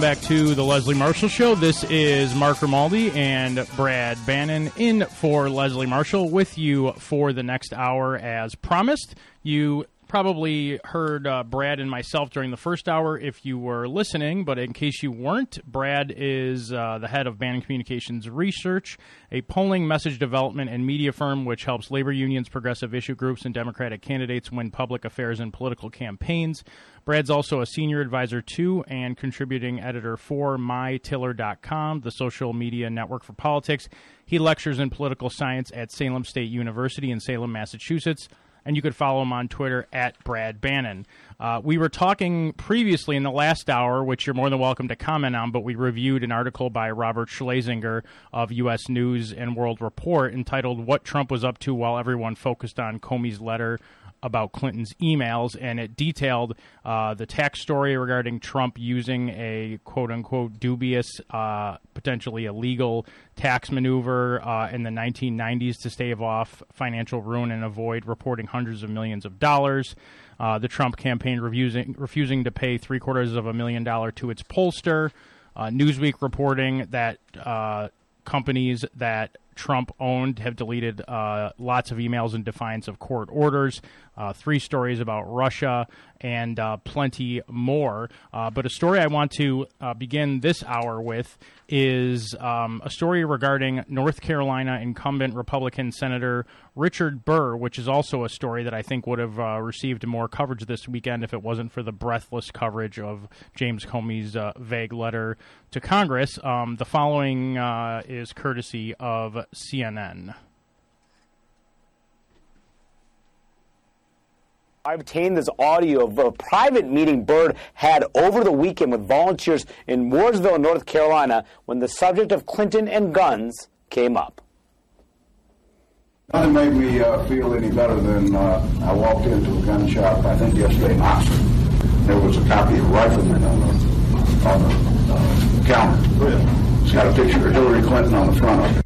Welcome back to the Leslie Marshall Show. This is Mark Grimaldi and Brad Bannon in for Leslie Marshall with you for the next hour as promised. You probably heard uh, Brad and myself during the first hour if you were listening, but in case you weren't, Brad is uh, the head of Bannon Communications Research, a polling, message development, and media firm which helps labor unions, progressive issue groups, and Democratic candidates win public affairs and political campaigns. Brad's also a senior advisor to and contributing editor for MyTiller.com, the social media network for politics. He lectures in political science at Salem State University in Salem, Massachusetts and you could follow him on Twitter at Brad Bannon. Uh, we were talking previously in the last hour, which you're more than welcome to comment on, but we reviewed an article by Robert Schlesinger of U.S. News and World Report entitled What Trump Was Up to While Everyone Focused on Comey's Letter about Clinton's emails, and it detailed uh, the tax story regarding Trump using a quote unquote dubious, uh, potentially illegal tax maneuver uh, in the 1990s to stave off financial ruin and avoid reporting hundreds of millions of dollars. Uh, the Trump campaign refusing, refusing to pay three quarters of a million dollar to its pollster. Uh, Newsweek reporting that uh, companies that Trump owned have deleted uh, lots of emails in defiance of court orders. Uh, three stories about Russia and uh, plenty more. Uh, but a story I want to uh, begin this hour with is um, a story regarding North Carolina incumbent Republican Senator Richard Burr, which is also a story that I think would have uh, received more coverage this weekend if it wasn't for the breathless coverage of James Comey's vague letter to Congress. Um, the following is courtesy of CNN. I obtained this audio of a private meeting Burr had over the weekend with volunteers in Mooresville, North Carolina, when the subject of Clinton and guns came up. Nothing made me uh, feel any better than uh, I walked into a gun shop, I think yesterday in Oxford. There was a copy of Rifleman on the, on the uh, counter. It's got a picture of Hillary Clinton on the front of it.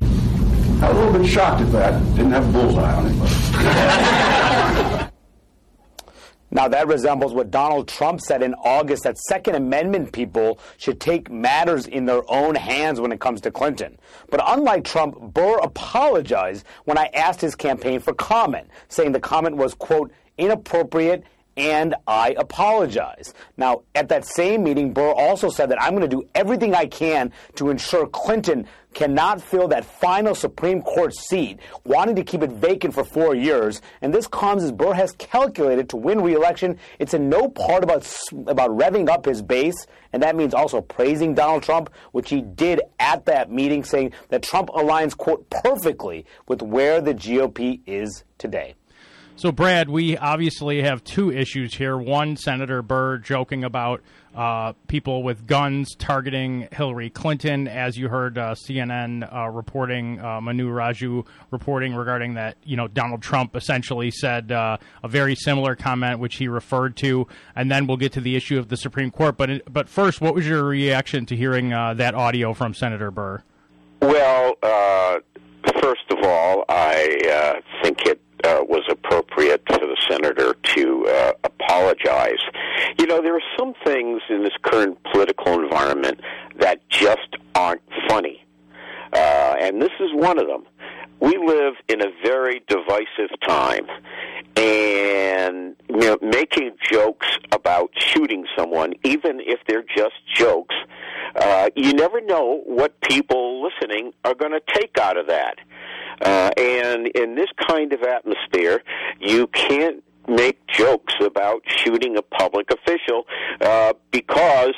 I was a little bit shocked at that. Didn't have a bullseye on it. Now, that resembles what Donald Trump said in August that Second Amendment people should take matters in their own hands when it comes to Clinton. But unlike Trump, Burr apologized when I asked his campaign for comment, saying the comment was, quote, inappropriate and I apologize. Now, at that same meeting, Burr also said that I'm going to do everything I can to ensure Clinton cannot fill that final Supreme Court seat, wanting to keep it vacant for four years. And this comes as Burr has calculated to win re-election. It's in no part about about revving up his base, and that means also praising Donald Trump, which he did at that meeting, saying that Trump aligns quote perfectly with where the GOP is today. So, Brad, we obviously have two issues here. One, Senator Burr joking about uh, people with guns targeting Hillary Clinton, as you heard uh, CNN uh, reporting, uh, Manu Raju reporting regarding that. You know, Donald Trump essentially said uh, a very similar comment, which he referred to, and then we'll get to the issue of the Supreme Court. But but first, what was your reaction to hearing uh, that audio from Senator Burr? Well, first of all, I think it uh, was appropriate for the senator to uh, apologize. You know, there are some things in this current political environment that just aren't funny. Uh, and this is one of them. We live in a very divisive time. And, you know, making jokes about shooting someone, even if they're just jokes, uh, you never know what people listening are going to take out of that. Uh, and in this kind of atmosphere, you can't make jokes about shooting a public official uh, because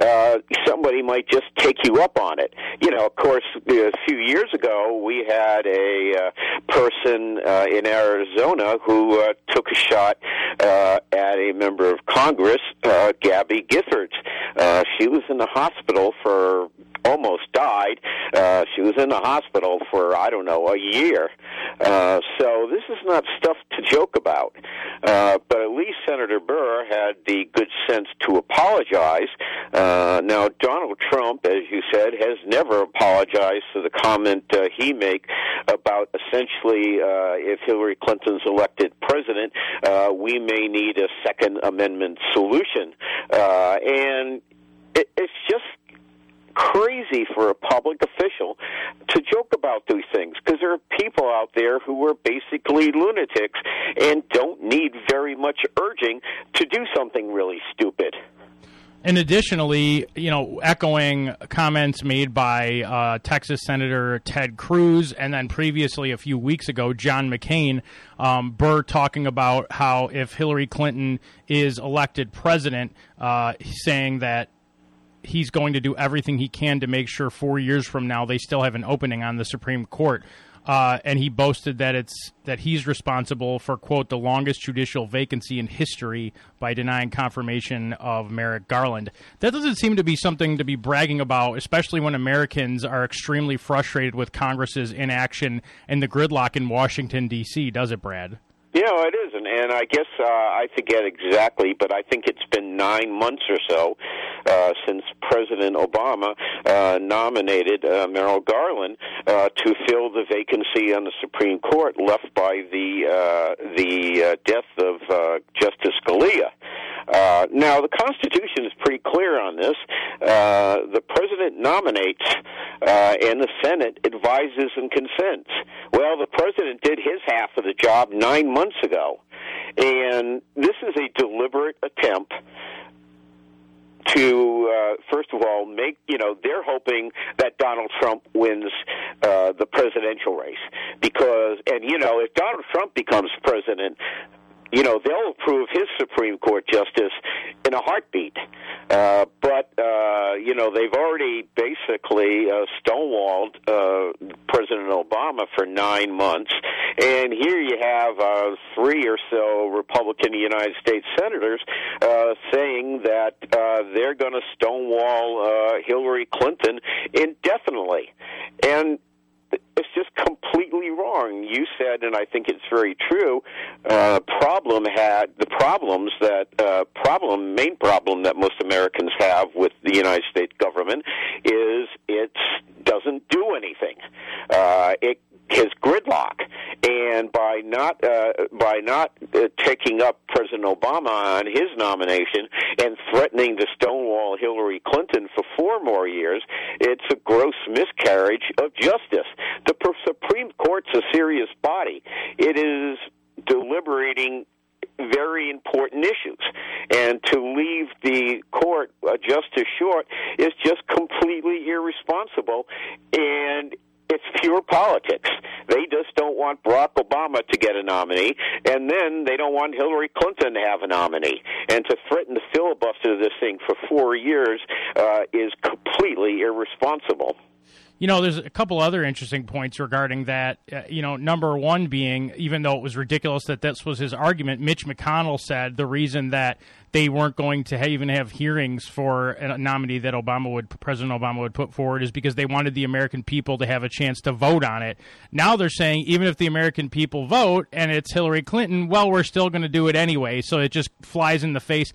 uh, somebody might just take you up on it. You know, of course, a few years ago we had a uh, person uh, in Arizona who uh, took a shot uh, at a member of Congress, uh, Gabby Giffords. Uh, she was in the hospital for almost died. Uh, she was in the hospital for I don't know a year. Uh, so this is not stuff to joke about. Uh, but at least Senator Burr had the good sense to apologize. Uh, now Donald Trump, as you said, has never apologized for the comment uh, he made about essentially uh, if Hillary Clinton's elected president, uh, we may need a Second Amendment solution. Uh, and it, it's just crazy for a public official to joke about these things because there are people out there who are basically lunatics and don't need very much urging to do something really stupid. And additionally, you know, echoing comments made by uh, Texas Senator Ted Cruz, and then previously a few weeks ago, John McCain, um, Burr talking about how if Hillary Clinton is elected president, uh, saying that he's going to do everything he can to make sure four years from now they still have an opening on the Supreme Court. Uh, and he boasted that it's that he's responsible for quote the longest judicial vacancy in history by denying confirmation of Merrick Garland. That doesn't seem to be something to be bragging about, especially when Americans are extremely frustrated with Congress's inaction and the gridlock in Washington D.C. Does it, Brad? Yeah, it isn't, and I guess uh, I forget exactly, but I think it's been nine months or so uh, since President Obama uh, nominated uh, Merrick Garland uh, to fill the vacancy on the Supreme Court left by the uh, the uh, death of uh, Justice Scalia. Uh, now, the Constitution is pretty clear on this. Uh, the president nominates, uh, and the Senate advises and consents. Well, the president did his half of the job nine months ago, and this is a deliberate attempt to uh, first of all make you know they're hoping that Donald Trump wins uh, the presidential race. Because and you know if Donald Trump becomes president you know, they'll approve his Supreme Court justice in a heartbeat. Uh, but, uh, you know, they've already basically uh, stonewalled uh, President Obama for nine months. And here you have uh, three or so Republican United States senators uh, saying that uh, they're going to stonewall uh, Hillary Clinton indefinitely. And it's just completely wrong. You said, and I think it's very true. Uh, problem had the problems that uh, problem main problem that most Americans have with the United States government is it doesn't do anything. Uh, it his gridlock, and by not uh, by not uh, taking up President Obama on his nomination and threatening to stonewall Hillary Clinton for four more years, it's a gross miscarriage of justice. The Supreme Court's a serious body. It is deliberating very important issues. And to leave the court uh, just short is just completely irresponsible. And it's pure politics. They just don't want Barack Obama to get a nominee, and then they don't want Hillary Clinton to have a nominee. And to threaten to filibuster this thing for four years uh, is completely irresponsible. You know, there's a couple other interesting points regarding that. Uh, you know, number one being, even though it was ridiculous that this was his argument, Mitch McConnell said the reason that they weren't going to even have hearings for a nominee that Obama would President Obama would put forward is because they wanted the American people to have a chance to vote on it. Now they're saying even if the American people vote and it's Hillary Clinton, well, we're still going to do it anyway. So it just flies in the face.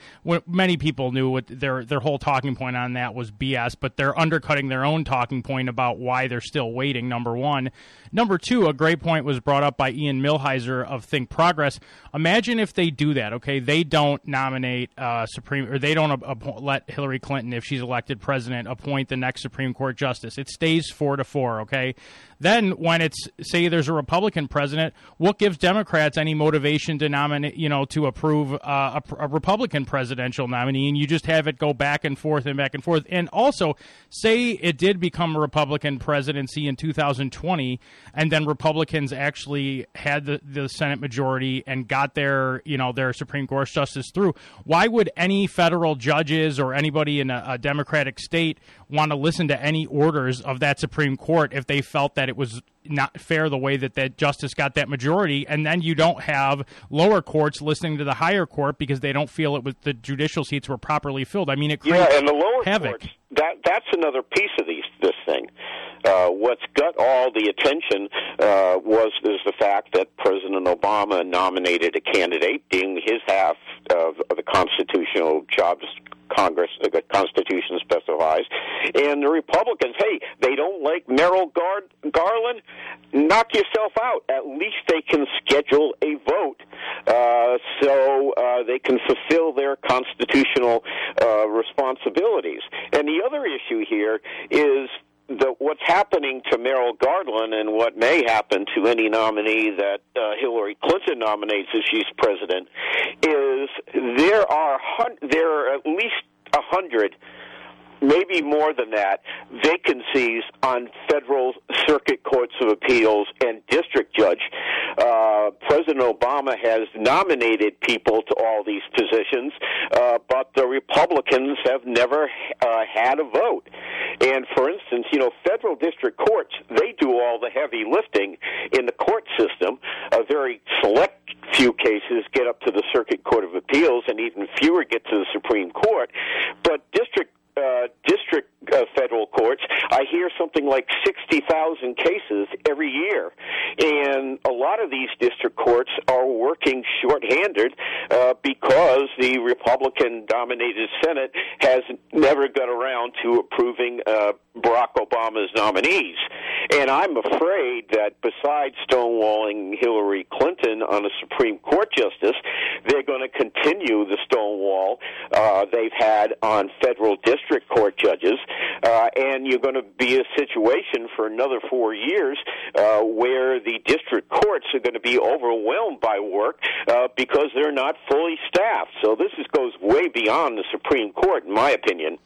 Many people knew what their their whole talking point on that was BS, but they're undercutting their own talking point about why they're still waiting. Number one, number two, a great point was brought up by Ian Millhiser of Think Progress. Imagine if they do that. Okay, they don't nominate uh, Supreme, or they don't let Hillary Clinton, if she's elected president, appoint the next Supreme Court justice. It stays four to four. Okay, then when it's say there's a Republican president, what gives Democrats any motivation to nominate, you know, to approve uh, a, a Republican presidential nominee, and you just have it go back and forth and back and forth. And also, say it did become a Republican presidency in 2020, and then Republicans actually had the, the Senate majority and got their, you know, their Supreme Court justice through. Why would any federal judges or anybody in a, a Democratic state want to listen to any orders of that Supreme Court if they felt that it was not fair the way that that justice got that majority, and then you don't have lower courts listening to the higher court because they don't feel it was the judicial seats were properly filled. I mean, it creates yeah, and the lower havoc. courts. That that's another piece of these this thing. Uh, what's got all the attention uh, was is the fact that President Obama nominated a candidate, being his half of, of the constitutional jobs Congress, the Constitution specifies. And the Republicans, hey, they don't like Merrick Gar- Garland. Knock yourself out. At least they can schedule a vote uh, so uh, they can fulfill their constitutional uh, responsibilities. And the other issue here is the, what's happening to Merrick Garland and what may happen to any nominee that uh, Hillary Clinton nominates as she's president is there are hun- there are at least a hundred maybe more than that, vacancies on federal circuit courts of appeals and district judge. Uh, President Obama has nominated people to all these positions, uh, but the Republicans have never uh, had a vote. And for instance, you know, federal district courts, they do all the heavy lifting in the court system. A very select few cases get up to the Circuit Court of Appeals, and even fewer get to the Supreme Court. But district Uh, district uh, federal courts, I hear something like 60,000 cases every year. And a lot of these district courts are working shorthanded uh, because the Republican dominated Senate has never got around to approving uh, Barack Obama's nominees. And I'm afraid that besides stonewalling Hillary Clinton on a Supreme Court justice, they're going to continue the stonewall uh, they've had on federal district court judges. Uh, and you're going to be a situation for another four years uh, where the district courts are going to be overwhelmed by work uh, because they're not fully staffed. So this is, goes way beyond the Supreme Court, in my opinion.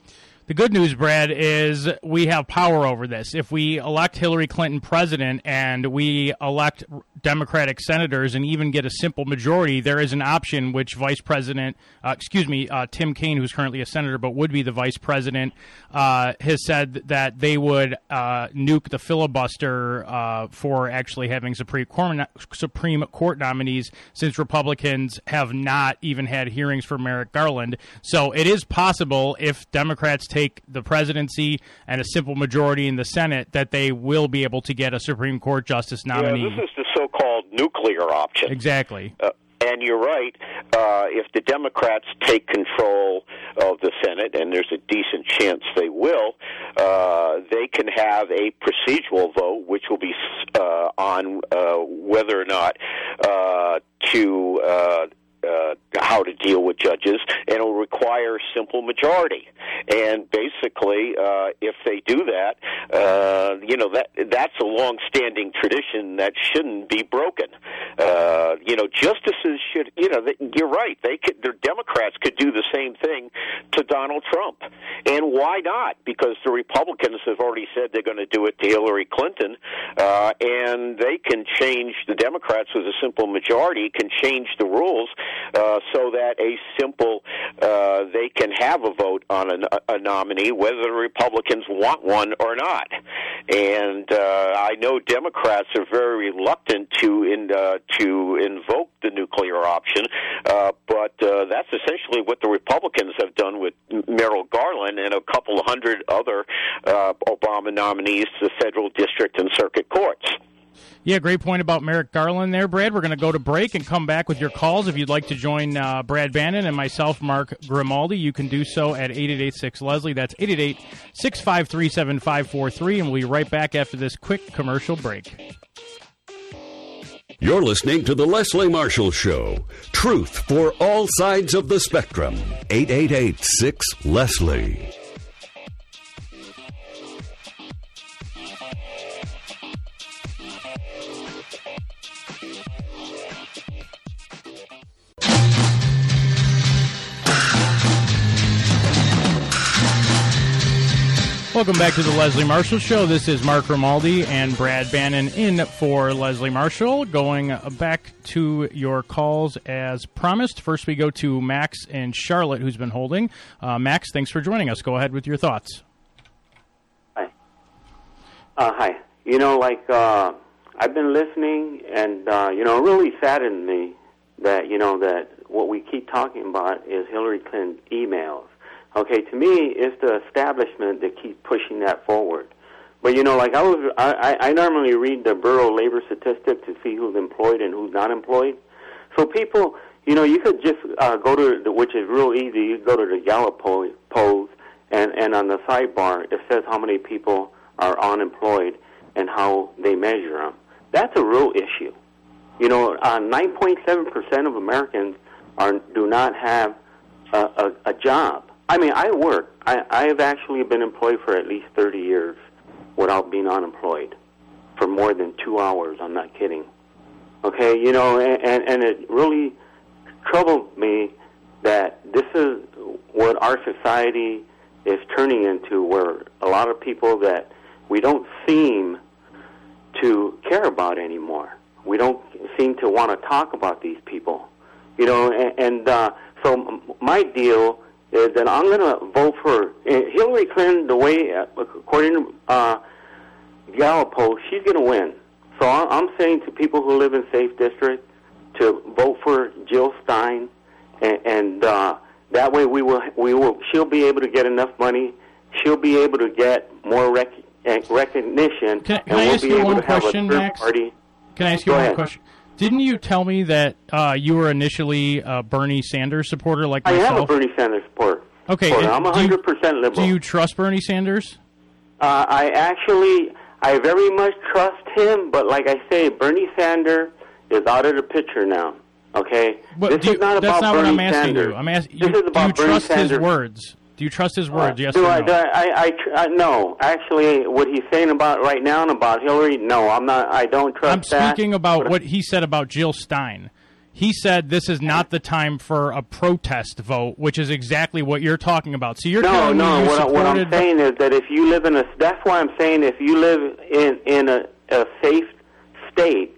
The good news, Brad, is we have power over this. If we elect Hillary Clinton president and we elect Democratic senators and even get a simple majority, there is an option which Vice President, uh, excuse me, uh, Tim Kaine, who's currently a senator but would be the vice president, uh, has said that they would uh, nuke the filibuster uh, for actually having Supreme Court, Supreme Court nominees since Republicans have not even had hearings for Merrick Garland. So it is possible if Democrats take the presidency and a simple majority in the Senate, that they will be able to get a Supreme Court justice nominee. Yeah, this is the so-called nuclear option. Exactly. Uh, and you're right. Uh, if the Democrats take control of the Senate, and there's a decent chance they will, uh, they can have a procedural vote, which will be uh, on uh, whether or not uh, to uh, how to deal with judges, and it will require simple majority. And basically, uh, if they do that, uh, you know that that's a long-standing tradition that shouldn't be broken. Uh, you know, justices should. You know, they, you're right. They could. The Democrats could do the same thing to Donald Trump, and why not? Because the Republicans have already said they're going to do it to Hillary Clinton, uh, and they can change. The Democrats with a simple majority can change the rules uh, so that a simple uh, they can have a vote on a, a nominee, whether the Republicans want one or not. And uh, I know Democrats are very reluctant to in, uh, to invoke the nuclear option, uh, but uh, that's essentially what the Republicans have done with Merrick Garland and a couple hundred other uh, Obama nominees to the federal district and circuit courts. Yeah, great point about Merrick Garland there, Brad. We're going to go to break and come back with your calls. If you'd like to join uh, Brad Bannon and myself, Mark Grimaldi, you can do so at 8886 Leslie. That's 888 653 7543. And we'll be right back after this quick commercial break. You're listening to The Leslie Marshall Show. Truth for all sides of the spectrum. 8886 Leslie. Welcome back to the Leslie Marshall Show. This is Mark Grimaldi and Brad Bannon in for Leslie Marshall. Going back to your calls as promised. First, we go to Max and Charlotte, who's been holding. Uh, Max, thanks for joining us. Go ahead with your thoughts. Hi. Uh, hi. You know, like uh, I've been listening, and uh, you know, it really saddened me that you know that what we keep talking about is Hillary Clinton emails Okay, to me, it's the establishment that keeps pushing that forward. But you know, like I was, I, I normally read the Bureau Labor Statistics to see who's employed and who's not employed. So people, you know, you could just uh, go to, the, which is real easy. You go to the Gallup polls, and and on the sidebar it says how many people are unemployed and how they measure them. That's a real issue. You know, uh, 9.7 percent of Americans are do not have a, a, a job. I mean, I work. I, I have actually been employed for at least 30 years without being unemployed for more than two hours. I'm not kidding. Okay, you know, and, and, and it really troubled me that this is what our society is turning into, where a lot of people that we don't seem to care about anymore. We don't seem to want to talk about these people, you know. And, and uh, so my deal is that I'm going to vote for Hillary Clinton. The way, according to uh, Gallup poll, she's going to win. So I'm saying to people who live in safe districts to vote for Jill Stein, and, and uh, that way we will we will she'll be able to get enough money. She'll be able to get more rec- uh, recognition, can, can and I we'll ask be you able one to have question, a third Max? party. Can I ask you Go one ahead. question? Didn't you tell me that uh, you were initially a Bernie Sanders supporter like I myself? am a Bernie Sanders supporter. Okay, supporter. I'm do you- 100 percent liberal. Do you trust Bernie Sanders? Uh, I actually, I very much trust him, but like I say, Bernie Sanders is out of the picture now. Okay, But this you- is not that's about not Bernie what I'm asking Sanders. you. I'm asking This you, is do you Bernie trust his words? Do you trust his words? yes do or I, no? do I, I, I, uh, no, actually, what he's saying about right now and about Hillary, no, I'm not. I don't trust that. I'm that. speaking about what he said about Jill Stein. He said this is not the time for a protest vote, which is exactly what you're talking about. So you're No, no. you What, I, what I'm saying is that if you live in a, that's why I'm saying if you live in in a, a safe state,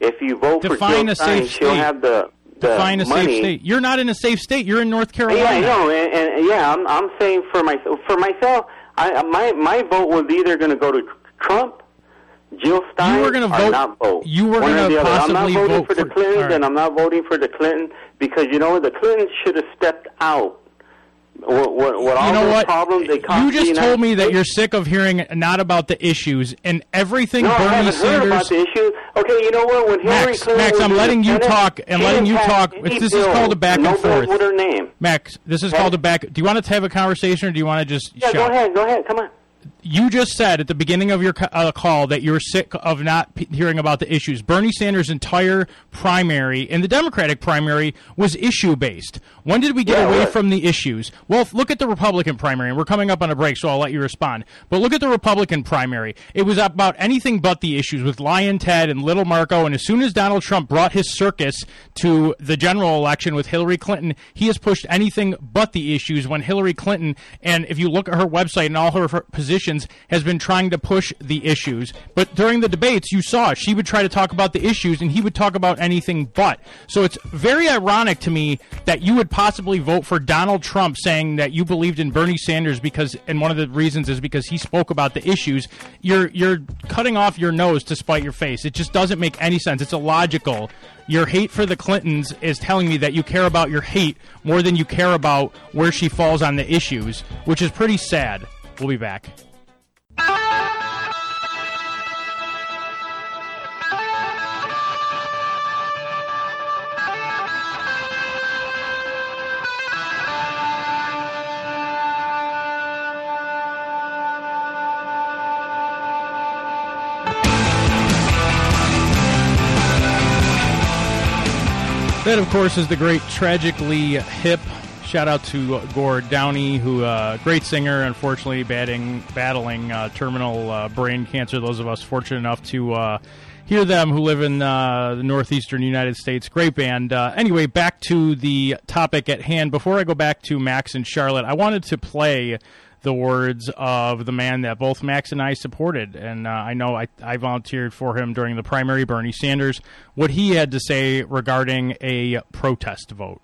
if you vote for Define Jill a Stein, she'll have the define a money. safe state. You're not in a safe state. You're in North Carolina. Yeah, I know, and, and yeah, I'm I'm saying for myself. For myself, I my my vote was either going to go to Trump, Jill Stein, You were gonna or vote- not vote. you were gonna the other. I'm possibly not voting vote for the Clintons, all right. and I'm not voting for the Clinton because you know? The Clintons should have stepped out. What, what, what you know what? problems they You just United told me that you're sick of hearing not about the issues and everything No, I haven't heard about the issue. Okay, you know what? When Hillary Max, Clinton Max, I'm letting you Senate, talk and letting you talk. This is called a back no and forth. with her name. Max, this is called a back. Do you want to have a conversation or do you want to just Yeah, shut? go ahead. Go ahead. Come on. You just said at the beginning of your uh, call that you're sick of not p- hearing about the issues. Bernie Sanders' entire primary in the Democratic primary was issue based. When did we get Yeah, away right. from the issues? Well, look at the Republican primary, and we're coming up on a break, so I'll let you respond. But look at the Republican primary. It was about anything but the issues with Lion Ted and Little Marco. And as soon as Donald Trump brought his circus to the general election with Hillary Clinton, he has pushed anything but the issues. When Hillary Clinton, and if you look at her website and all her f- positions, has been trying to push the issues. But during the debates, you saw she would try to talk about the issues, and he would talk about anything but. So it's very ironic to me that you would possibly vote for Donald Trump, saying that you believed in Bernie Sanders because, and one of the reasons is because he spoke about the issues. You're you're cutting off your nose to spite your face. It just doesn't make any sense. It's illogical. Your hate for the Clintons is telling me that you care about your hate more than you care about where she falls on the issues, which is pretty sad. We'll be back. That, of course, is the great Tragically Hip. Shout out to Gord Downie, who uh, great singer, unfortunately batting, battling uh, terminal uh, brain cancer. Those of us fortunate enough to uh, hear them who live in uh, the northeastern United States. Great band. Uh, anyway, back to the topic at hand. Before I go back to Max and Charlotte, I wanted to play the words of the man that both Max and I supported. And uh, I know I, I volunteered for him during the primary, Bernie Sanders, what he had to say regarding a protest vote.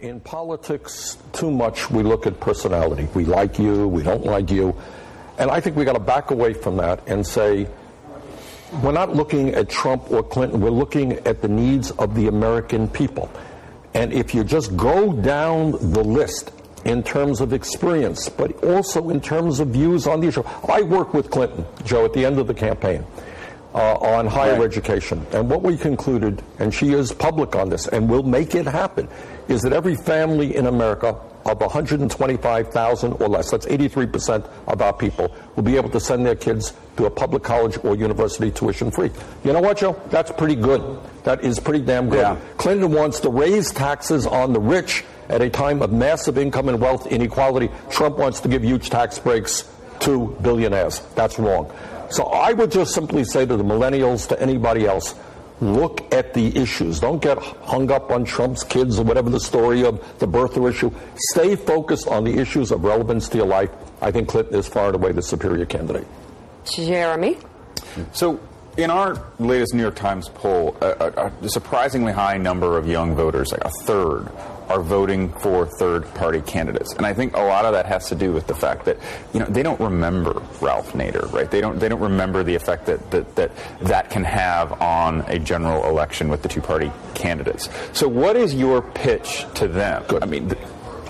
In politics, too much we look at personality. We like you, we don't like you. And I think we got to back away from that and say, we're not looking at Trump or Clinton, we're looking at the needs of the American people. And if you just go down the list in terms of experience, but also in terms of views on the issue. I worked with Clinton, Joe, at the end of the campaign uh, on higher right. education. And what we concluded, and she is public on this, and will make it happen, is that every family in America of 125,000 or less, that's 83% of our people, will be able to send their kids to a public college or university tuition free. You know what, Joe? That's pretty good. That is pretty damn good. Yeah. Clinton wants to raise taxes on the rich at a time of massive income and wealth inequality. Trump wants to give huge tax breaks to billionaires. That's wrong. So I would just simply say to the millennials, to anybody else, look at the issues. Don't get hung up on Trump's kids or whatever the story of the birther issue. Stay focused on the issues of relevance to your life. I think Clinton is far and away the superior candidate. Jeremy? So, in our latest New York Times poll, a, a, surprisingly high number of young voters, like a third, are voting for third-party candidates, and I think a lot of that has to do with the fact that you know they don't remember Ralph Nader, right? They don't they don't remember the effect that that that, that can have on a general election with the two-party candidates. So, what is your pitch to them? Good. I mean,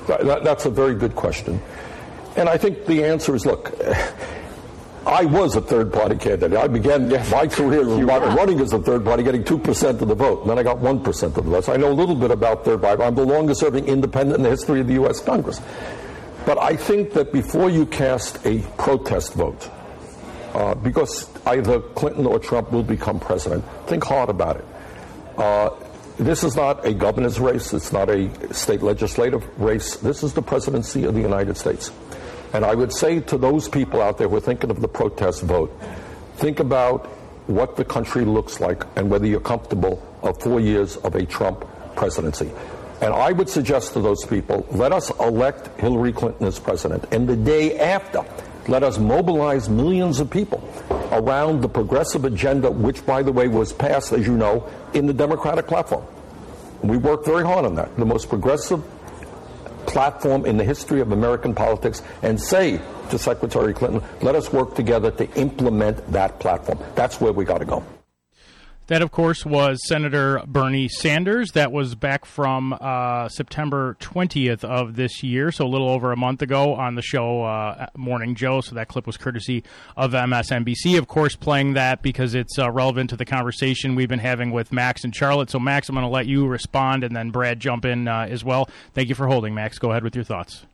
that, that's a very good question, and I think the answer is look. I was a third party candidate. I began my career running as a third party, getting 2% of the vote. And then I got 1% of the vote. So I know a little bit about third party. I'm the longest serving independent in the history of the U.S. Congress. But I think that before you cast a protest vote, uh, because either Clinton or Trump will become president, think hard about it. Uh, this is not a governor's race. It's not a state legislative race. This is the presidency of the United States. And I would say to those people out there who are thinking of the protest vote, think about what the country looks like and whether you're comfortable of four years of a Trump presidency. And I would suggest to those people, let us elect Hillary Clinton as president. And the day after, let us mobilize millions of people around the progressive agenda, which, by the way, was passed, as you know, in the Democratic platform. We worked very hard on that. The most progressive platform in the history of American politics and say to Secretary Clinton, let us work together to implement that platform. That's where we got to go. That, of course, was Senator Bernie Sanders. That was back from uh, September 20th of this year, so a little over a month ago on the show uh, Morning Joe. So that clip was courtesy of MSNBC, of course, playing that because it's uh, relevant to the conversation we've been having with Max and Charlotte. So, Max, I'm going to let you respond and then Brad jump in uh, as well. Thank you for holding, Max. Go ahead with your thoughts.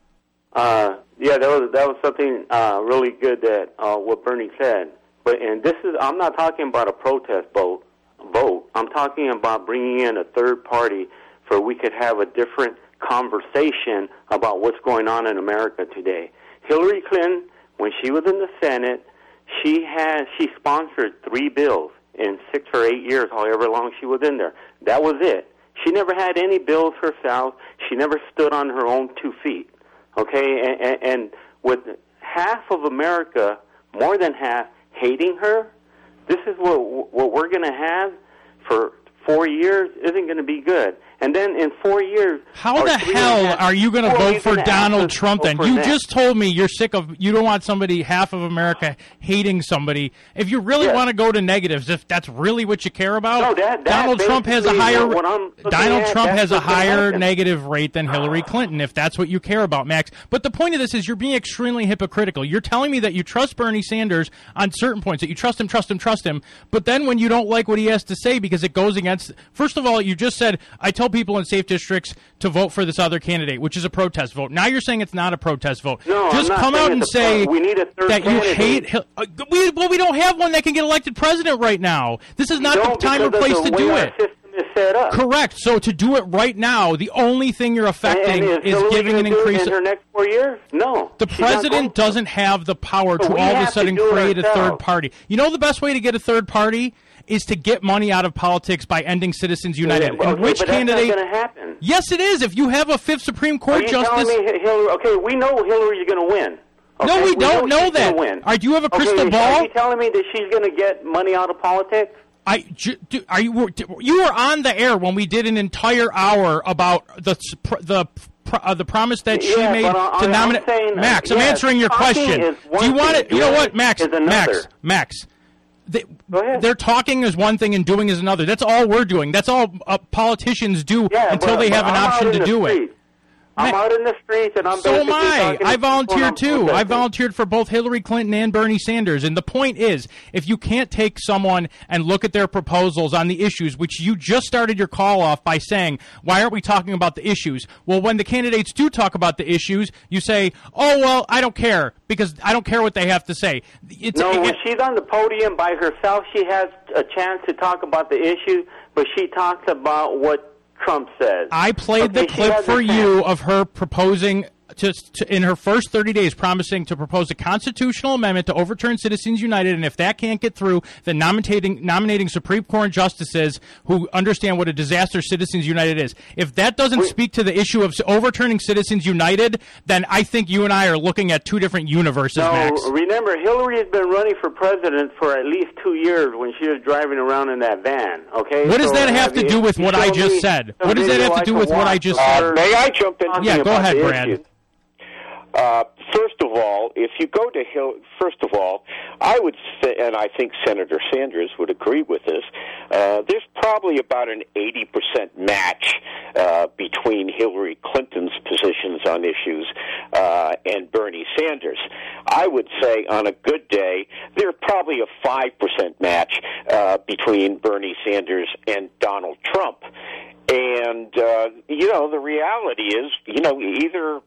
Uh, yeah, that was that was something uh, really good that what Bernie said. But and this is I'm not talking about a protest vote vote. I'm talking about bringing in a third party for we could have a different conversation about what's going on in America today. Hillary Clinton, when she was in the Senate, she has she sponsored three bills in six or eight years, however long she was in there. That was it. She never had any bills herself. She never stood on her own two feet. Okay, and, and, and with half of America, more than half, hating her, this is what what we're going to have for four years isn't going to be good. And then in four years, how the hell are you going to vote for Donald Trump? Then you just told me you're sick of you don't want somebody half of America hating somebody. If you really yes. want to go to negatives, if that's really what you care about, no, that, that Donald Trump has a higher Donald at, Trump has a higher negative rate than Hillary Clinton. If that's what you care about, Max. But the point of this is you're being extremely hypocritical. You're telling me that you trust Bernie Sanders on certain points, that you trust him, trust him, trust him. But then when you don't like what he has to say because it goes against, first of all, you just said I tell tell people in safe districts to vote for this other candidate, which is a protest vote. Now you're saying it's not a protest vote. No, just come out and say we need a third that candidate. you hate. Uh, we, well, we don't have one that can get elected president right now. This is not the time or place to do it. Correct. So to do it right now, the only thing you're affecting and, and is, is giving an increase. in her next four years? No. The president doesn't have the power so to all of a sudden create a third party. You know the best way to get a third party is to get money out of politics by ending Citizens United. Yeah, and okay, which candidate? That's not going to happen. Yes, it is. If you have a fifth Supreme Court Are you justice. Hillary? Okay, we know Hillary's going to win. Okay? No, we don't know she's that. Win. Are- do you have a Okay, crystal Are you telling me that she's going to get money out of politics? I do- are you you were on the air when we did an entire hour about the the uh, the promise that she Yeah, made I- to nominate uh, Max. I'm answering your question. Do you want it? You know what, Max? Max. Max. They, they're talking is one thing and doing is another. That's all we're doing. That's all uh, politicians do Yeah, until but- they have an option to do it. I'm out in the streets and I'm So am I. I people volunteered too. I volunteered for both Hillary Clinton and Bernie Sanders. And the point is, if you can't take someone and look at their proposals on the issues, which you just started your call off by saying, why aren't we talking about the issues? Well, when the candidates do talk about the issues, you say, oh, well, I don't care because I don't care what they have to say. It's, No, it- when she's on the podium by herself, she has a chance to talk about the issue, but she talks about what Trump says. I played the Okay, she clip for you of her proposing to, to, in her first 30 days promising to propose a constitutional amendment to overturn Citizens United and if that can't get through then nominating nominating Supreme Court justices who understand what a disaster Citizens United is. If that doesn't speak to the issue of overturning Citizens United, then I think you and I are looking at two different universes, No, Max. remember, Hillary has been running for president for at least two years when she was driving around in that van. Okay, What does So, that uh, have to do with what I just me said? What does that have to do with what I just said? Uh, may I jump in? Yeah, go ahead, Brad. issue. Uh, first of all, if you go to Hill, first of all, I would say, and I think Senator Sanders would agree with this. Uh, there's probably about an 80% match uh, between Hillary Clinton's positions on issues uh, and Bernie Sanders. I would say on a good day, there's probably a 5% match uh, between Bernie Sanders and Donald Trump. And, uh, you know, the reality is, you know, either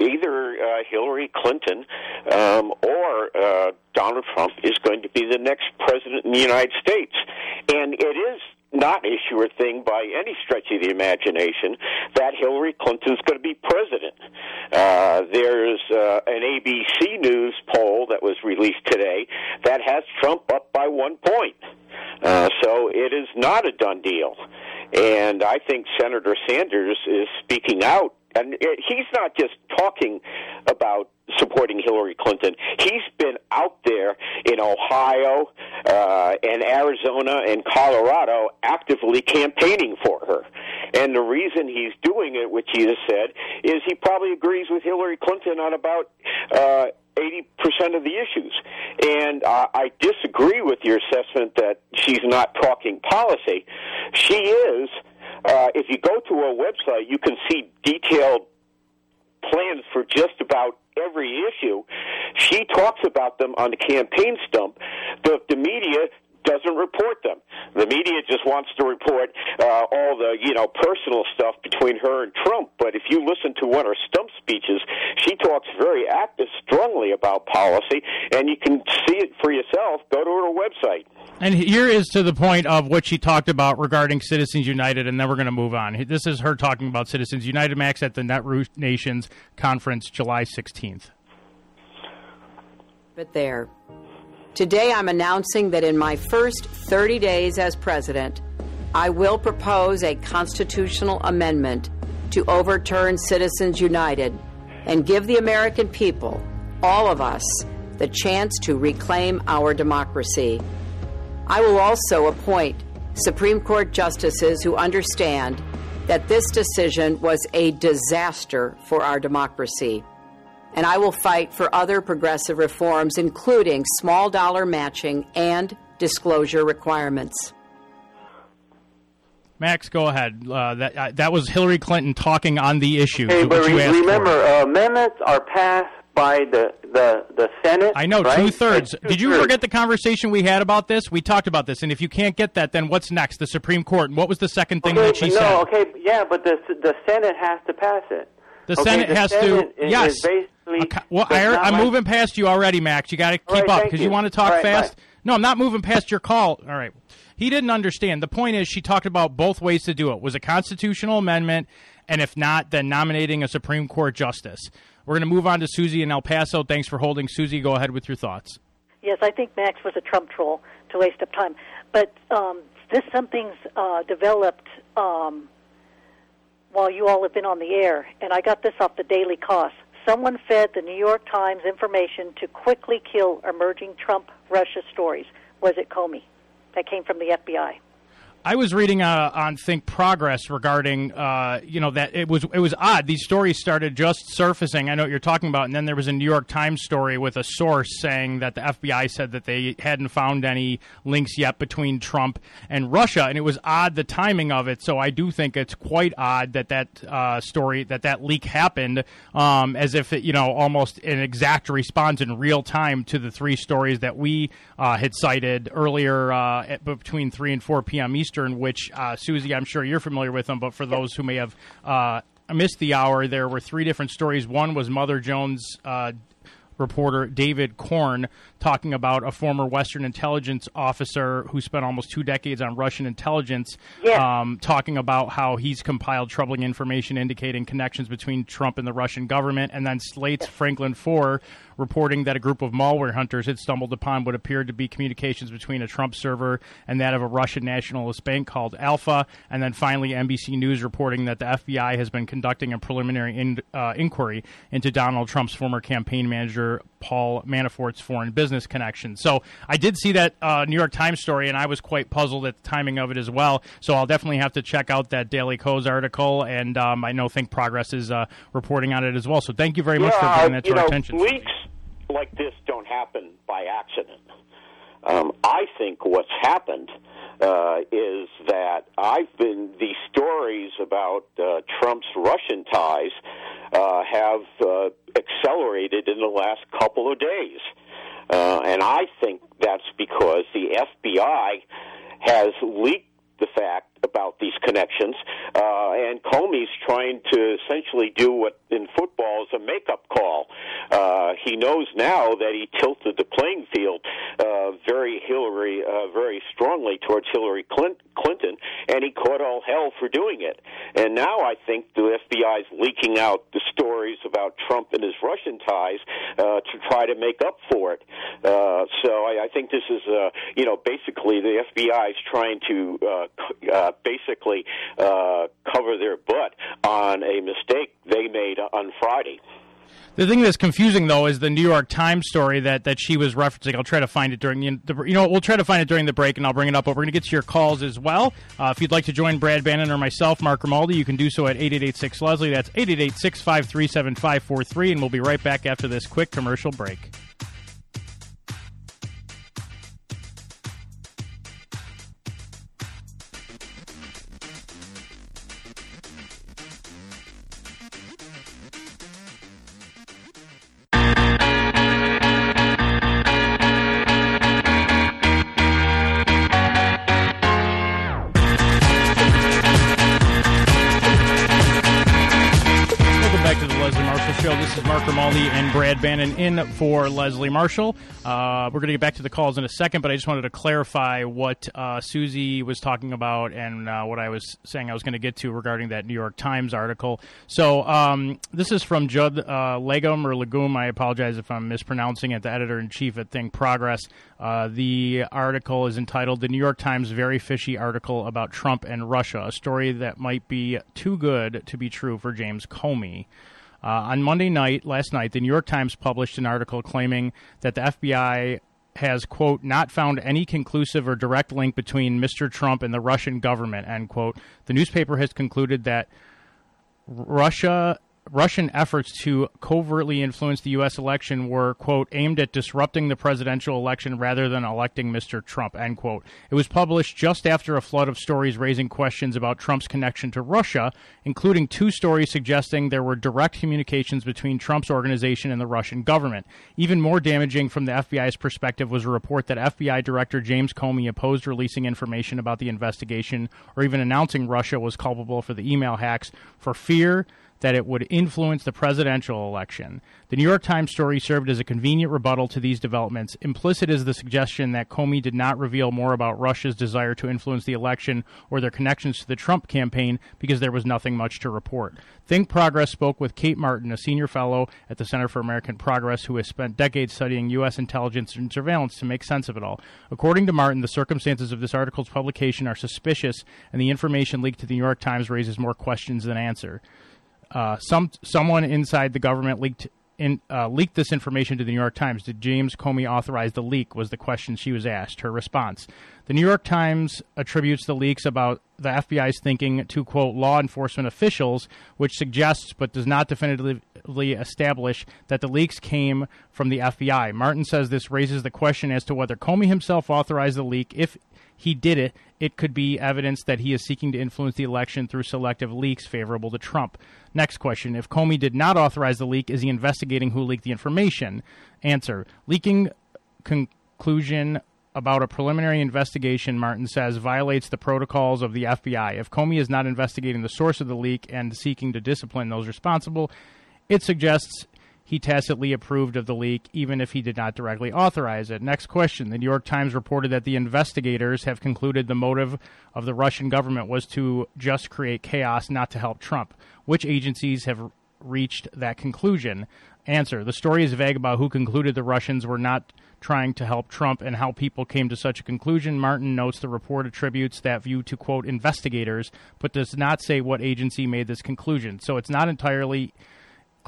either uh, Hillary Clinton um, or uh, Donald Trump is going to be the next president in the United States. And it is not a sure thing by any stretch of the imagination that Hillary Clinton is going to be president. Uh, there's uh, an ABC News poll that was released today that has Trump up by one point. Uh, so it is not a done deal. And I think Senator Sanders is speaking out. And he's not just talking about supporting Hillary Clinton. He's been out there in Ohio uh, and Arizona and Colorado actively campaigning for her. And the reason he's doing it, which he has said, is he probably agrees with Hillary Clinton on about uh, 80% of the issues. And uh, I disagree with your assessment that she's not talking policy. She is. Uh, if you go to her website, you can see detailed plans for just about every issue. She talks about them on the campaign stump. The, the media doesn't report them. The media just wants to report uh, all the you know personal stuff between her and Trump. But if you listen to one of her stump speeches, she talks very active, strongly about policy, and you can see it for yourself. Go to her website. And here is to the point of what she talked about regarding Citizens United, and then we're going to move on. This is her talking about Citizens United, Max, at the Netroots Nations Conference, July 16th. But there. Today I'm announcing that in my first 30 days as president, I will propose a constitutional amendment to overturn Citizens United and give the American people, all of us, the chance to reclaim our democracy. I will also appoint Supreme Court justices who understand that this decision was a disaster for our democracy. And I will fight for other progressive reforms, including small dollar matching and disclosure requirements. Max, go ahead. Uh, that uh, that was Hillary Clinton talking on the issue. Hey, but you re- remember, uh, amendments are passed by the the the Senate. I know right? two thirds. Did you forget the conversation we had about this? We talked about this, and if you can't get that, then what's next? The Supreme Court. And what was the second thing okay, that she no, said? okay, yeah, but the the Senate has to pass it. The Okay, Senate the has Senate to. is- yes. is basically Well, I, I'm like- moving past you already, Max. You got to keep right, up because you. you. want to talk All right, fast. bye. No, I'm not moving past your call. All right. He didn't understand. The point is, she talked about both ways to do it. Was a constitutional amendment, and if not, then nominating a Supreme Court justice. We're going to move on to Susie in El Paso. Thanks for holding, Susie. Go ahead with your thoughts. Yes, I think Max was a Trump troll to waste up time. But um, this something's uh, developed um, while you all have been on the air, and I got this off the Daily Kos. Someone fed the New York Times information to quickly kill emerging Trump Russia stories. Was it Comey? That came from the FBI. I was reading uh, on Think Progress regarding, uh, you know, that it was it was odd. These stories started just surfacing. I know what you're talking about, and then there was a New York Times story with a source saying that the FBI said that they hadn't found any links yet between Trump and Russia, and it was odd the timing of it. So I do think it's quite odd that that uh, story that that leak happened, um, as if it, you know, almost an exact response in real time to the three stories that we uh, had cited earlier uh, between three and four p.m. Eastern Eastern, which uh, Susie, I'm sure you're familiar with them, but for those who may have uh, missed the hour, there were three different stories. One was Mother Jones. Uh, reporter David Corn talking about a former Western intelligence officer who spent almost two decades on Russian intelligence, yeah. um, talking about how he's compiled troubling information indicating connections between Trump and the Russian government, and then Slate's Franklin Foer reporting that a group of malware hunters had stumbled upon what appeared to be communications between a Trump server and that of a Russian nationalist bank called Alfa, And then finally, NBC News reporting that the FBI has been conducting a preliminary in, uh, inquiry into Donald Trump's former campaign manager, Paul Manafort's foreign business connections. So I did see that uh, New York Times story, and I was quite puzzled at the timing of it as well. So I'll definitely have to check out that Daily Kos article, and um, I know Think Progress is uh, reporting on it as well. So thank you very much yeah, for bringing that to our know, attention. Leaks like this don't happen by accident. Um, I think what's happened uh, is that I've been these stories about uh, Trump's Russian ties uh, have uh, accelerated in the last couple of days, uh, and I think that's because the FBI has leaked the fact about these connections, uh, and Comey's trying to essentially do what in football is a makeup call. Uh, he knows now that he tilted the playing field uh, very Hillary, uh, very strongly towards Hillary Clinton, and he caught all hell for doing it. And now I think the FBI is leaking out the stories about Trump and his Russian ties uh, to try to make up for it. Uh, so I, I think this is, uh, you know, basically the FBI is trying to uh, uh, basically uh, cover their butt on a mistake they made on Friday. The thing that's confusing though is the New York Times story that, that she was referencing. I'll try to find it during the you know we'll try to find it during the break and I'll bring it up. But we're going to get to your calls as well. Uh, if you'd like to join Brad Bannon or myself, Mark Grimaldi, you can do so at eight eight eight six Leslie. That's eight eight eight six five three seven five four three, and we'll be right back after this quick commercial break. And Brad Bannon in for Leslie Marshall. Uh, we're going to get back to the calls in a second, but I just wanted to clarify what uh, Susie was talking about and uh, what I was saying I was going to get to regarding that New York Times article. So um, this is from Judd uh, Legum or Legum. I apologize if I'm mispronouncing it. The editor in chief at Think Progress. Uh, the article is entitled "The New York Times Very Fishy Article About Trump and Russia: A Story That Might Be Too Good to Be True for James Comey." Uh, on Monday night, last night, the New York Times published an article claiming that the FBI has, quote, not found any conclusive or direct link between Mr. Trump and the Russian government, end quote. The newspaper has concluded that Russia Russian efforts to covertly influence the U.S. election were, quote, aimed at disrupting the presidential election rather than electing Mr. Trump, end quote. It was published just after a flood of stories raising questions about Trump's connection to Russia, including two stories suggesting there were direct communications between Trump's organization and the Russian government. Even more damaging from the FBI's perspective was a report that FBI Director James Comey opposed releasing information about the investigation or even announcing Russia was culpable for the email hacks for fear that it would influence the presidential election. The New York Times story served as a convenient rebuttal to these developments. Implicit is the suggestion that Comey did not reveal more about Russia's desire to influence the election or their connections to the Trump campaign because there was nothing much to report. Think Progress spoke with Kate Martin, a senior fellow at the Center for American Progress who has spent decades studying U.S. intelligence and surveillance to make sense of it all. According to Martin, the circumstances of this article's publication are suspicious, and the information leaked to the New York Times raises more questions than answer. Uh, some someone inside the government leaked in, uh, leaked this information to the New York Times. Did James Comey authorize the leak? Was the question she was asked. Her response: The New York Times attributes the leaks about the FBI's thinking to quote law enforcement officials, which suggests but does not definitively establish that the leaks came from the FBI. Martin says this raises the question as to whether Comey himself authorized the leak. If he did it, it could be evidence that he is seeking to influence the election through selective leaks favorable to Trump. Next question. If Comey did not authorize the leak, is he investigating who leaked the information? Answer. Leaking conclusion about a preliminary investigation, Martin says, violates the protocols of the FBI. If Comey is not investigating the source of the leak and seeking to discipline those responsible, it suggests he tacitly approved of the leak, even if he did not directly authorize it. Next question. The New York Times reported that the investigators have concluded the motive of the Russian government was to just create chaos, not to help Trump. Which agencies have reached that conclusion? Answer. The story is vague about who concluded the Russians were not trying to help Trump and how people came to such a conclusion. Martin notes the report attributes that view to, quote, investigators, but does not say what agency made this conclusion. So it's not entirely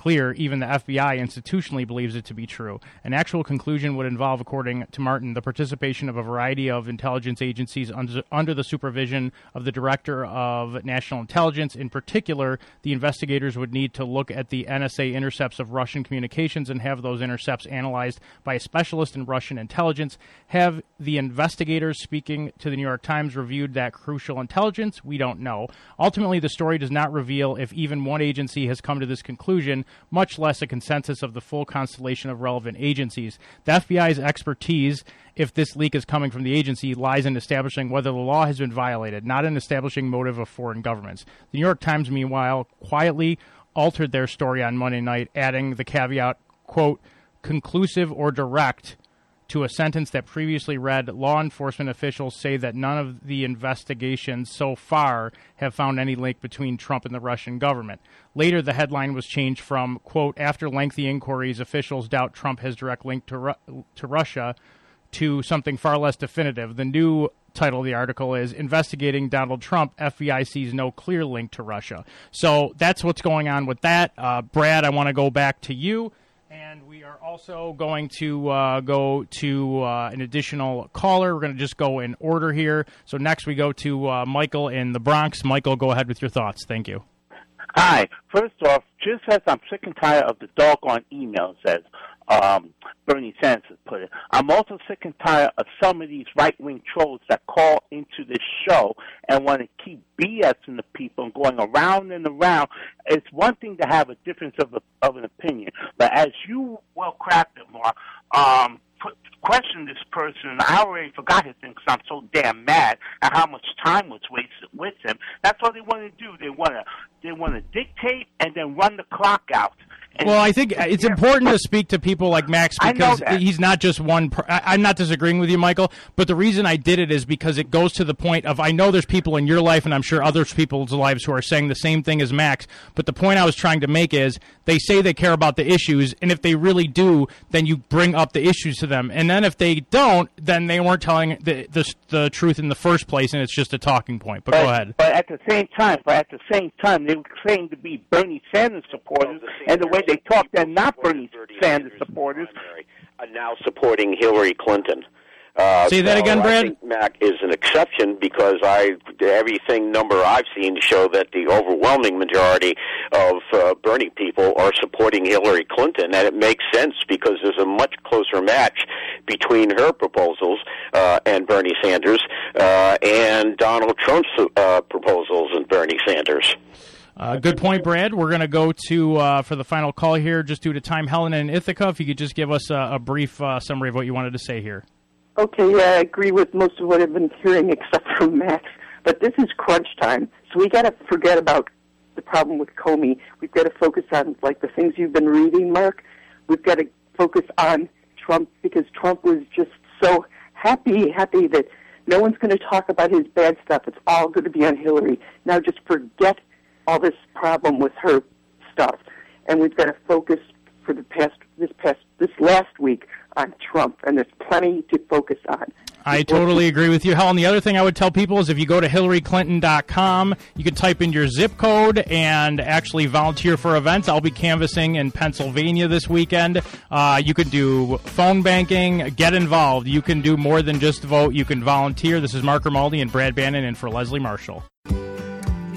clear, even the FBI institutionally believes it to be true. An actual conclusion would involve, according to Martin, the participation of a variety of intelligence agencies under, the supervision of the Director of National Intelligence. In particular, the investigators would need to look at the NSA intercepts of Russian communications and have those intercepts analyzed by a specialist in Russian intelligence. Have the investigators speaking to the New York Times reviewed that crucial intelligence? We don't know. Ultimately, the story does not reveal if even one agency has come to this conclusion much less a consensus of the full constellation of relevant agencies. The FBI's expertise, if this leak is coming from the agency, lies in establishing whether the law has been violated, not in establishing motive of foreign governments. The New York Times, meanwhile, quietly altered their story on Monday night, adding the caveat, quote, conclusive or direct to a sentence that previously read Law enforcement officials say that none of the investigations so far have found any link between Trump and the Russian government. Later, the headline was changed from, quote, after lengthy inquiries, officials doubt Trump has direct link to, Ru- to Russia, to something far less definitive. The new title of the article is Investigating Donald Trump, FBI sees no clear link to Russia. So that's what's going on with that. Uh, Brad, I want to go back to you. And we are also going to uh, go to uh, an additional caller. We're going to just go in order here. So next we go to uh, Michael in the Bronx. Michael, go ahead with your thoughts. Thank you. Hi. First off, just as I'm sick and tired of the doggone emails that um, Bernie Sanders put it, I'm also sick and tired of some of these right wing trolls that call into this show and want to keep BSing the people and going around and around. It's one thing to have a difference of, a, of an opinion, but as you well crafted, Mark, um, question this person. And I already forgot his name because I'm so damn mad at how much time was wasted with him. That's all they want to do. They want to they want to dictate and then run the clock out. Well, I think it's important to speak to people like Max because he's not just one. Per- I, am not disagreeing with you, Michael, but the reason I did it is because it goes to the point of I know there's people in your life, and I'm sure other people's lives who are saying the same thing as Max. But the point I was trying to make is they say they care about the issues, and if they really do, then you bring up the issues to them, and then if they don't, then they weren't telling the the, the truth in the first place, and it's just a talking point. But, but, go ahead. But at the same time, but at the same time, they claim to be Bernie Sanders supporters, and the way they talk, they're not Bernie Sanders supporters. Are now supporting Hillary Clinton. Uh, Say that so again, Brad. I think Mac is an exception because I everything number I've seen show that the overwhelming majority of uh, Bernie people are supporting Hillary Clinton, and it makes sense because there's a much closer match between her proposals uh, and Bernie Sanders uh, and Donald Trump's uh, proposals and Bernie Sanders. Uh, good point, Brad. We're going to go to uh, for the final call here, just due to time. Helen and Ithaca, if you could just give us a, a brief uh, summary of what you wanted to say here. Okay, yeah, I agree with most of what I've been hearing, except for Max. But this is crunch time, so we got to forget about the problem with Comey. We've got to focus on like the things you've been reading, Mark. We've got to focus on Trump because Trump was just so happy, happy that no one's going to talk about his bad stuff. It's all going to be on Hillary. Now just forget all this problem with her stuff, and we've got to focus for the past this past this last week on Trump, and there's plenty to focus on. I totally agree with you, Helen. The other thing I would tell people is if you go to hillaryclinton.com, you can type in your zip code and actually volunteer for events. I'll be canvassing in Pennsylvania this weekend. Uh, you can do phone banking, get involved. You can do more than just vote. You can volunteer. This is Mark Grimaldi and Brad Bannon and for Leslie Marshall.